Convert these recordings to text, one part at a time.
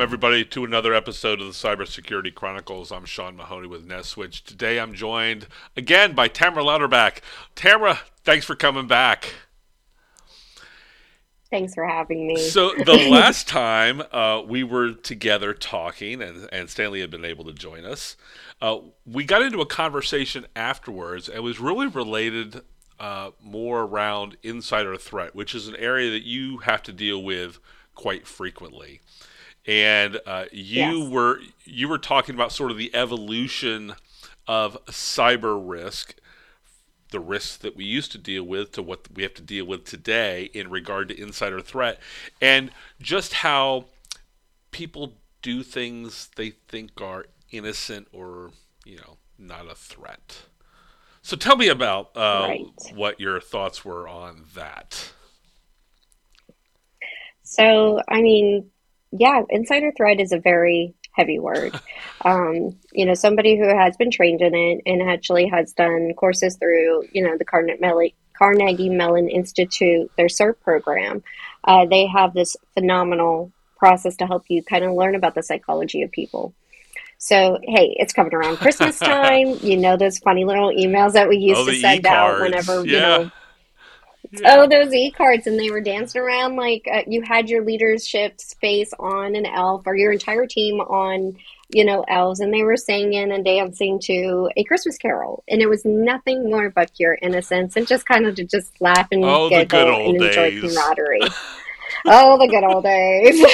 Welcome, everybody, to another episode of the Cybersecurity Chronicles. I'm Sean Mahoney with NetSwitch. Today I'm joined again by Tamara Lauterback. Tamara, thanks for coming back. Thanks for having me. So, the last time uh, we were together talking, and, and Stanley had been able to join us, uh, we got into a conversation afterwards. And it was really related uh, more around insider threat, which is an area that you have to deal with quite frequently. And uh, you Yes. were you were talking about sort of the evolution of cyber risk, the risks that we used to deal with to what we have to deal with today in regard to insider threat, and just how people do things they think are innocent or you know not a threat. So tell me about uh, Right. what your thoughts were on that. So, I mean, yeah, insider threat is a very heavy word. Um, you know, somebody who has been trained in it and actually has done courses through, you know, the Carnegie Mellon, Carnegie Mellon Institute, their CERT program, uh, they have this phenomenal process to help you kind of learn about the psychology of people. So, hey, it's coming around Christmas time. You know those funny little emails that we used Oh, to send out e-cards. whenever, you Yeah. Oh, those e-cards, and they were dancing around like uh, you had your leadership space on an elf, or your entire team on, you know, elves, and they were singing and dancing to a Christmas carol, and it was nothing more but pure innocence and just kind of to just laugh and Oh, the giggle good old and enjoy days. camaraderie. oh, the good old days.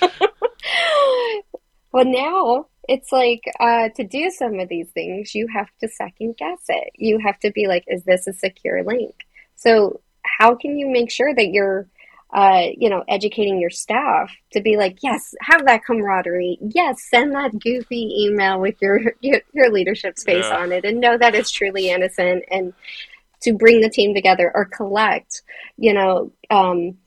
well, now it's like uh, to do some of these things, you have to second guess it. You have to be like, is this a secure link? So how can you make sure that you're, uh, you know, educating your staff to be like, yes, have that camaraderie. Yes, send that goofy email with your your, your leadership space Yeah. on it, and know that it's truly innocent, and to bring the team together or collect, you know, um,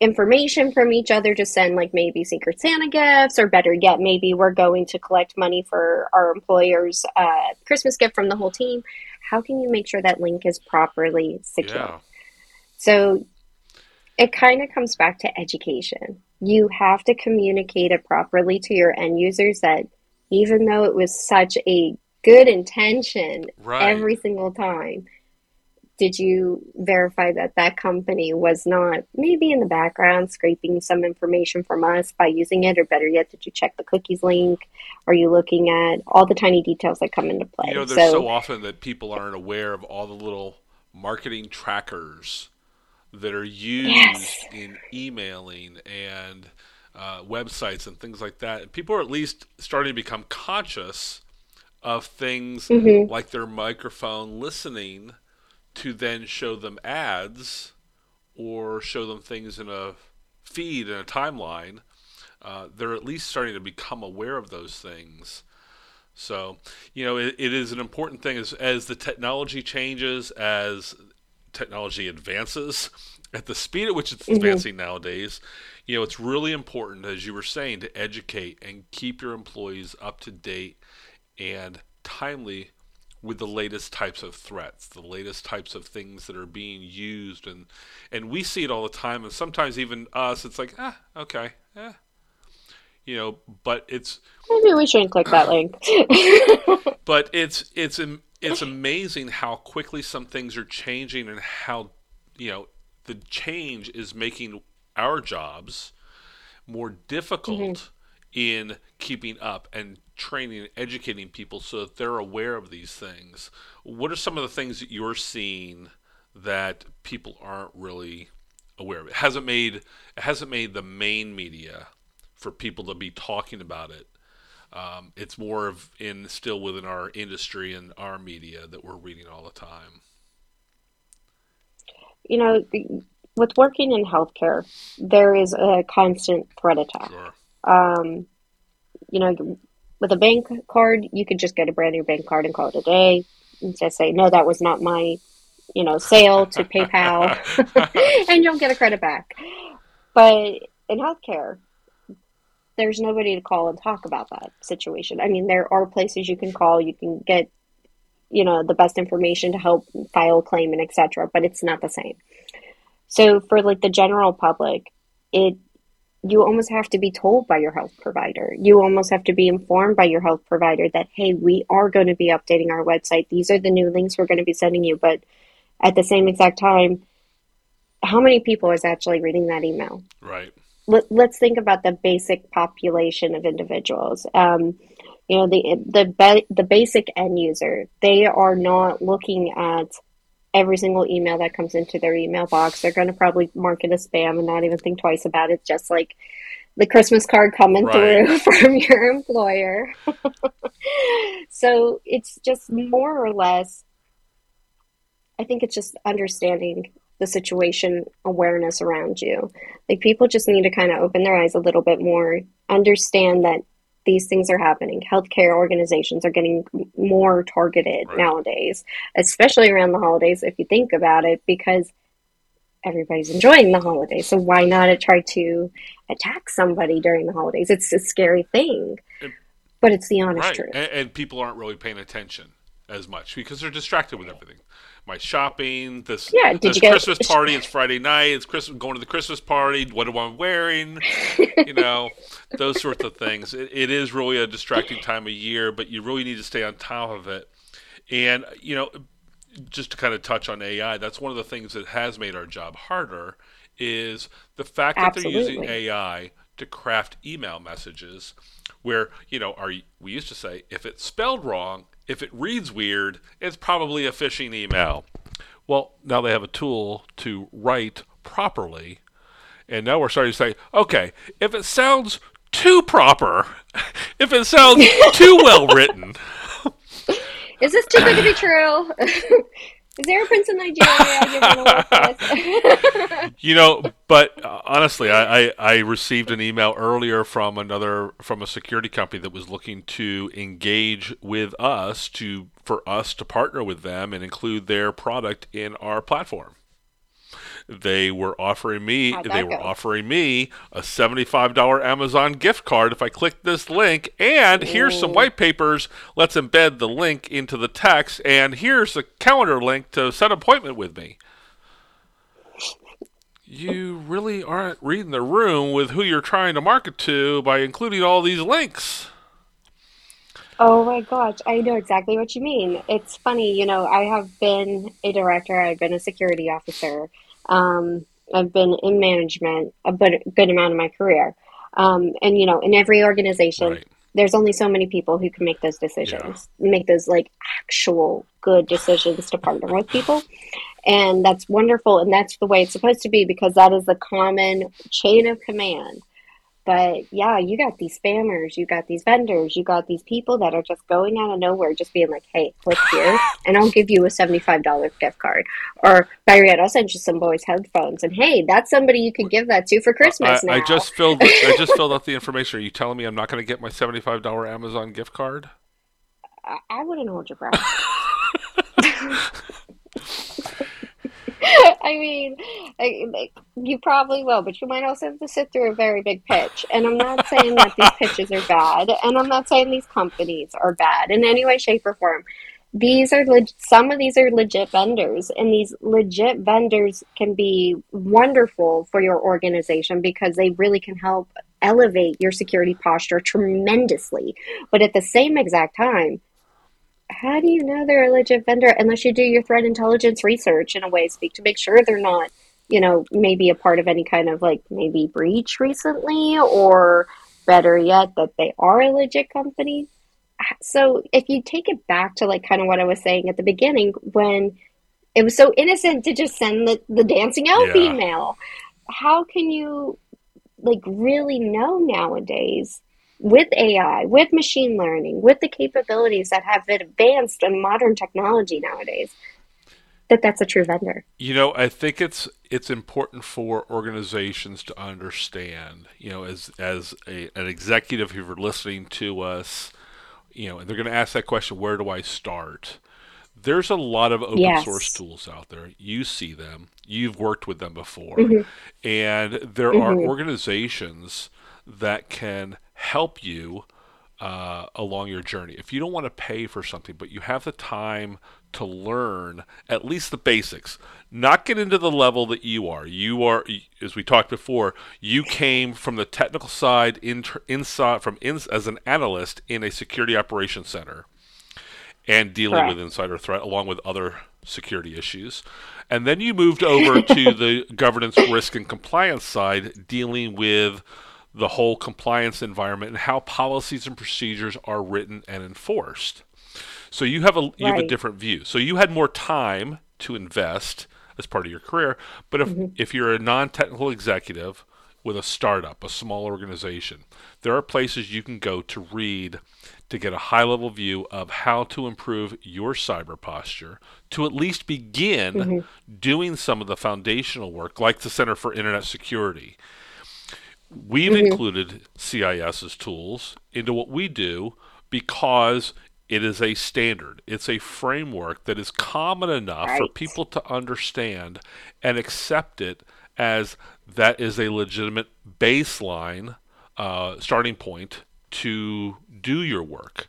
information from each other to send like maybe secret Santa gifts, or better yet, maybe we're going to collect money for our employers' uh, Christmas gift from the whole team. How can you make sure that link is properly secure? Yeah. So it kind of comes back to education. You have to communicate it properly to your end users that even though it was such a good intention Right. every single time, did you verify that that company was not maybe in the background scraping some information from us by using it? Or better yet, did you check the cookies link? Are you looking at all the tiny details that come into play? You know, there's So- so often that people aren't aware of all the little marketing trackers that are used Yes. in emailing and uh, websites and things like that. People are at least starting to become conscious of things Mhm. like their microphone listening to then show them ads or show them things in a feed in a timeline. Uh, they're at least starting to become aware of those things. So, you know, it, it is an important thing as, as the technology changes, as technology advances, at the speed at which it's advancing nowadays, you know, it's really important, as you were saying, to educate and keep your employees up to date and timely with the latest types of threats, the latest types of things that are being used, and and we see it all the time, and sometimes even us, it's like, ah, okay, eh. you know, but it's Maybe we shouldn't click that link. but it's it's it's amazing how quickly some things are changing and how you know the change is making our jobs more difficult in keeping up and training and educating people so that they're aware of these things. What are some of the things that you're seeing that people aren't really aware of? It hasn't made it hasn't made the main media for people to be talking about it. Um, it's more of in still within our industry and our media that we're reading all the time. you know, the- with working in healthcare, there is a constant threat attack. Sure. Um, you know, with a bank card, you could just get a brand new bank card and call it a day and just say, no, that was not my, you know, sale to PayPal, and you'll get a credit back. But in healthcare, there's nobody to call and talk about that situation. I mean, there are places you can call, you can get, you know, the best information to help file a claim and etc. But it's not the same. So for like the general public, it you almost have to be told by your health provider. You almost have to be informed by your health provider that, hey, we are going to be updating our website. These are the new links we're going to be sending you. But at the same exact time, how many people is actually reading that email? Right. Let, us think about the basic population of individuals. Um, you know, the the the basic end user. They are not looking at every single email that comes into their email box. They're going to probably mark it as spam and not even think twice about it, just like the Christmas card coming right. through from your employer. so it's just more or less, I think it's just understanding the situation awareness around you. Like people just need to kind of open their eyes a little bit more, understand that these things are happening. Healthcare organizations are getting more targeted right. nowadays, especially around the holidays, if you think about it, because everybody's enjoying the holidays. So why not try to attack somebody during the holidays? It's a scary thing, it, but it's the honest right. truth. And, and people aren't really paying attention as much because they're distracted with everything my shopping. This yeah, did this you get Christmas party? It's Friday night. It's Christmas. Going to the Christmas party. What am I wearing? you know, those sorts of things. It, it is really a distracting time of year, but you really need to stay on top of it. And you know, just to kind of touch on AI, that's one of the things that has made our job harder. Is the fact Absolutely. that they're using AI to craft email messages where you know are we used to say if it's spelled wrong if it reads weird, it's probably a phishing email. Well, now they have a tool to write properly. And now we're starting to say, okay, if it sounds too proper, if it sounds too well written. Is this too good to be true? Is there a prince in Nigeria? You know, but uh, honestly, I, I, I, received an email earlier from another from a security company that was looking to engage with us to for us to partner with them and include their product in our platform they were offering me they were offering me a $75 Amazon gift card if I click this link. And here's some white papers. Let's embed the link into the text. And here's a calendar link to set an appointment with me. You really aren't reading the room with who you're trying to market to by including all these links. Oh my gosh, I know exactly what you mean. It's funny, you know, I have been a director, I've been a security officer, um, I've been in management a good, good amount of my career. Um, and, you know, in every organization, right. there's only so many people who can make those decisions, yeah. make those like actual good decisions to partner with people. And that's wonderful. And that's the way it's supposed to be because that is the common chain of command but yeah, you got these spammers, you got these vendors, you got these people that are just going out of nowhere, just being like, hey, click here and I'll give you a $75 gift card. Or, Byriette, I'll send you some Bose headphones. And hey, that's somebody you could give that to for Christmas I. I just filled I just filled out the information. Are you telling me I'm not going to get my $75 Amazon gift card? I, I wouldn't hold your breath. I mean, I, you probably will, but you might also have to sit through a very big pitch. And I'm not saying that these pitches are bad, and I'm not saying these companies are bad in any way, shape, or form. These are leg- some of these are legit vendors, and these legit vendors can be wonderful for your organization because they really can help elevate your security posture tremendously. But at the same exact time, how do you know they're a legit vendor unless you do your threat intelligence research in a way speak to make sure they're not you know maybe a part of any kind of like maybe breach recently or better yet that they are a legit company so if you take it back to like kind of what i was saying at the beginning when it was so innocent to just send the, the dancing elf yeah. email how can you like really know nowadays with AI, with machine learning, with the capabilities that have been advanced in modern technology nowadays, that that's a true vendor. You know, I think it's it's important for organizations to understand. You know, as as a, an executive who are listening to us, you know, and they're going to ask that question: Where do I start? There's a lot of open yes. source tools out there. You see them. You've worked with them before, mm-hmm. and there mm-hmm. are organizations that can help you uh, along your journey. If you don't want to pay for something, but you have the time to learn at least the basics, not get into the level that you are. You are, as we talked before, you came from the technical side in, inside from in, as an analyst in a security operations center and dealing with insider threat along with other security issues. And then you moved over to the governance, risk, and compliance side, dealing with the whole compliance environment and how policies and procedures are written and enforced. So you have a you right. have a different view. So you had more time to invest as part of your career, but if mm-hmm. if you're a non-technical executive with a startup, a small organization, there are places you can go to read to get a high level view of how to improve your cyber posture, to at least begin mm-hmm. doing some of the foundational work, like the Center for Internet Security. We've mm-hmm. included CIS's tools into what we do because it is a standard. It's a framework that is common enough right. for people to understand and accept it as that is a legitimate baseline uh, starting point to do your work.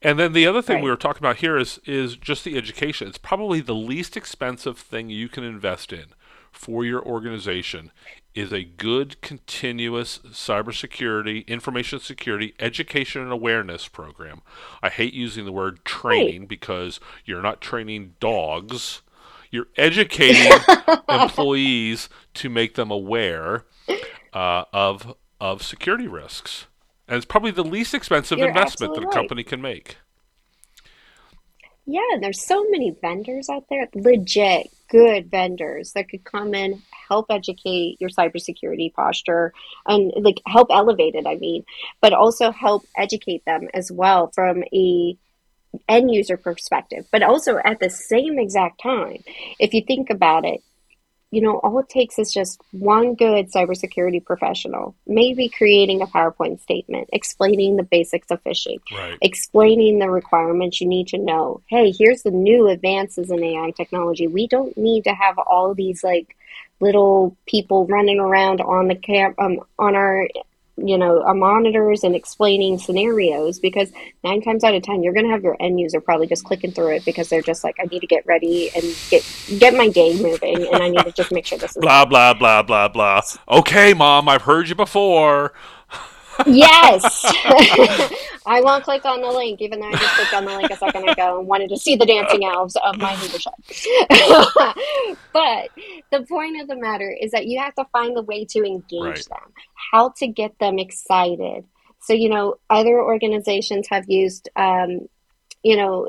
And then the other thing right. we were talking about here is is just the education. It's probably the least expensive thing you can invest in for your organization is a good continuous cybersecurity, information security education and awareness program. I hate using the word training right. because you're not training dogs. You're educating employees to make them aware uh, of of security risks. And it's probably the least expensive You're investment that a company right. can make. Yeah, there's so many vendors out there, legit good vendors that could come in, help educate your cybersecurity posture and like help elevate it, I mean, but also help educate them as well from a end user perspective. But also at the same exact time, if you think about it, you know, all it takes is just one good cybersecurity professional, maybe creating a PowerPoint statement, explaining the basics of phishing, right. explaining the requirements you need to know. Hey, here's the new advances in AI technology. We don't need to have all these like little people running around on the camp um, on our you know, monitors and explaining scenarios because nine times out of ten, you're going to have your end user probably just clicking through it because they're just like, I need to get ready and get get my day moving, and I need to just make sure this is blah blah blah blah blah. Okay, mom, I've heard you before yes. I won't click on the link, even though I just clicked on the link a second ago and wanted to see the dancing elves of my leadership. but the point of the matter is that you have to find the way to engage right. them, how to get them excited. So, you know, other organizations have used, um, you know,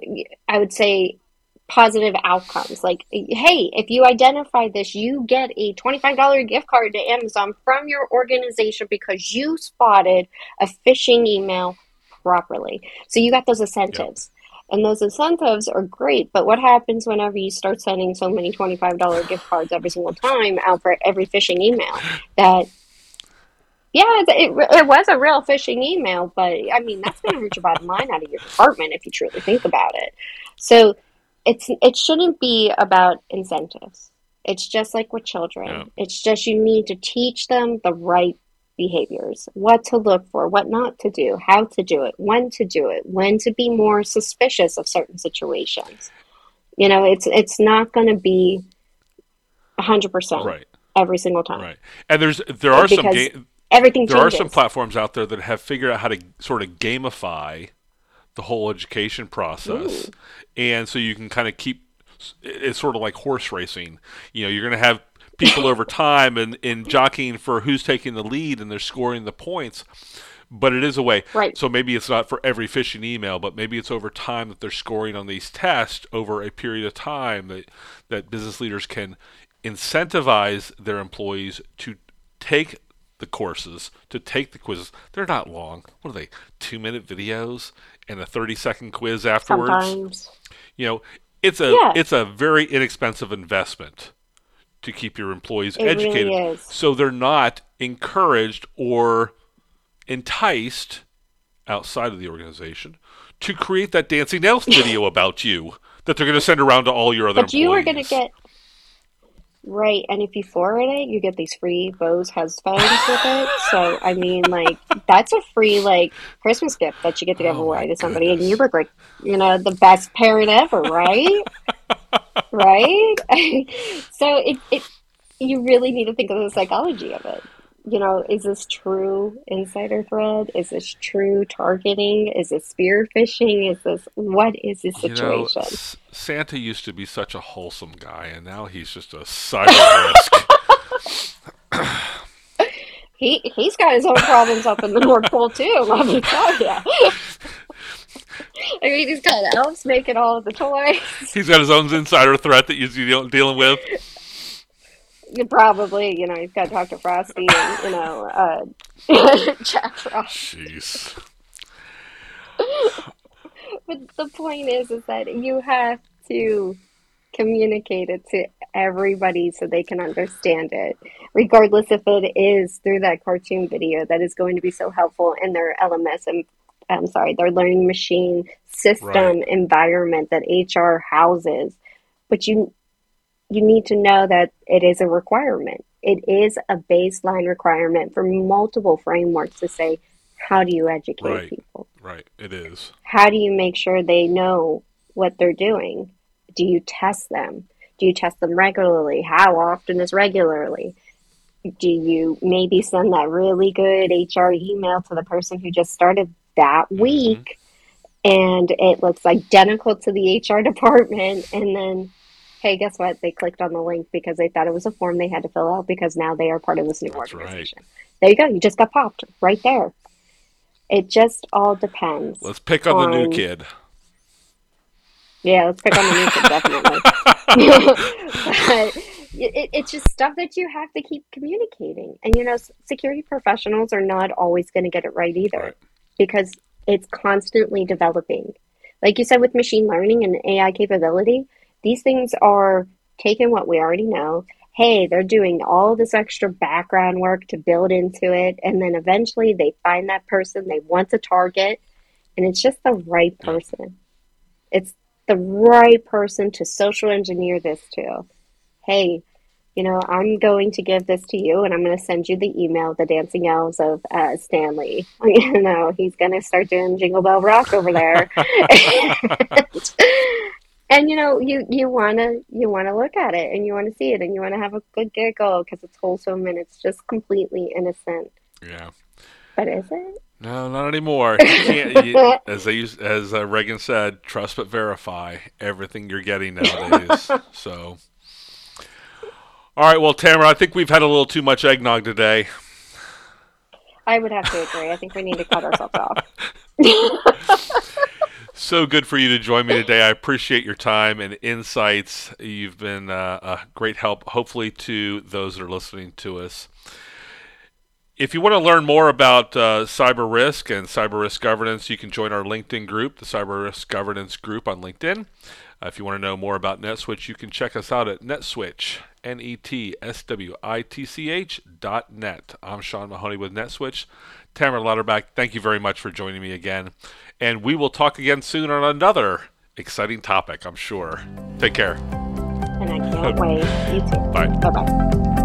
I would say positive outcomes. Like, hey, if you identify this, you get a $25 gift card to Amazon from your organization because you spotted a phishing email properly. So you got those incentives. Yep. And those incentives are great, but what happens whenever you start sending so many $25 gift cards every single time out for every phishing email? That yeah, it, it was a real phishing email, but I mean, that's going to hurt your bottom line out of your department if you truly think about it. So it's it shouldn't be about incentives. It's just like with children. Yeah. It's just you need to teach them the right behaviors, what to look for, what not to do, how to do it, when to do it, when to be more suspicious of certain situations. You know, it's it's not going to be hundred percent right every single time. Right, and there's there are because some ga- everything. There changes. are some platforms out there that have figured out how to sort of gamify the whole education process. Ooh. And so you can kind of keep it's sort of like horse racing. You know, you're going to have people over time and, in jockeying for who's taking the lead and they're scoring the points. But it is a way. Right. So maybe it's not for every phishing email, but maybe it's over time that they're scoring on these tests over a period of time that, that business leaders can incentivize their employees to take the courses, to take the quizzes. They're not long. What are they? Two minute videos? and a 30 second quiz afterwards. Sometimes. You know, it's a yeah. it's a very inexpensive investment to keep your employees it educated really so they're not encouraged or enticed outside of the organization to create that dancing elf video about you that they're going to send around to all your other but employees. you are going to get Right, and if you forward it, you get these free Bose headphones with it. So I mean, like that's a free like Christmas gift that you get to give Oh, away to somebody, goodness. and you look like you know the best parent ever, right? right. so it it you really need to think of the psychology of it. You know, is this true insider threat? Is this true targeting? Is this spear phishing? Is this what is this You know, situation? S- Santa used to be such a wholesome guy, and now he's just a cyber risk. He he's got his own problems up in the North Pole too. Let me tell you. I mean, he's got elves making all of the toys. He's got his own insider threat that he's deal- dealing with. Probably, you know, he's got to talk to Frosty and you know, uh, Jack Frost. Jeez. But the point is, is that you have to communicate it to everybody so they can understand it, regardless if it is through that cartoon video that is going to be so helpful in their LMS and I'm sorry, their learning machine system Right. environment that HR houses. But you you need to know that it is a requirement. It is a baseline requirement for multiple frameworks to say, how do you educate Right. people? Right, it is. How do you make sure they know what they're doing? Do you test them? Do you test them regularly? How often is regularly? Do you maybe send that really good HR email to the person who just started that mm-hmm. week and it looks identical to the HR department? And then, hey, guess what? They clicked on the link because they thought it was a form they had to fill out because now they are part of this new That's right. organization. There you go. You just got popped right there. It just all depends. Let's pick on the new kid. Yeah, let's pick on the new kid, definitely. but it, it's just stuff that you have to keep communicating. And, you know, security professionals are not always going to get it right either Right. because it's constantly developing. Like you said, with machine learning and AI capability, these things are taking what we already know. Hey, they're doing all this extra background work to build into it. And then eventually they find that person they want to target. And it's just the right person. It's the right person to social engineer this to. Hey, you know, I'm going to give this to you and I'm going to send you the email, the dancing elves of uh, Stanley. You know, he's going to start doing Jingle Bell Rock over there. and you know, you you want to you want to look at it and you want to see it and you want to have a good giggle because it's wholesome and it's just completely innocent. Yeah. But is it? No, not anymore. You can't, you, as they use, as uh, Reagan said, trust but verify everything you're getting nowadays. so, all right. Well, Tamara, I think we've had a little too much eggnog today. I would have to agree. I think we need to cut ourselves off. So good for you to join me today. I appreciate your time and insights. You've been uh, a great help, hopefully, to those that are listening to us. If you want to learn more about uh, cyber risk and cyber risk governance, you can join our LinkedIn group, the Cyber Risk Governance Group on LinkedIn. Uh, if you want to know more about NetSwitch, you can check us out at NetSwitch, N E T S W I T C H dot net. I'm Sean Mahoney with NetSwitch. Tamara Lauterback, thank you very much for joining me again. And we will talk again soon on another exciting topic, I'm sure. Take care. And I can't wait. You too. Bye. Bye bye.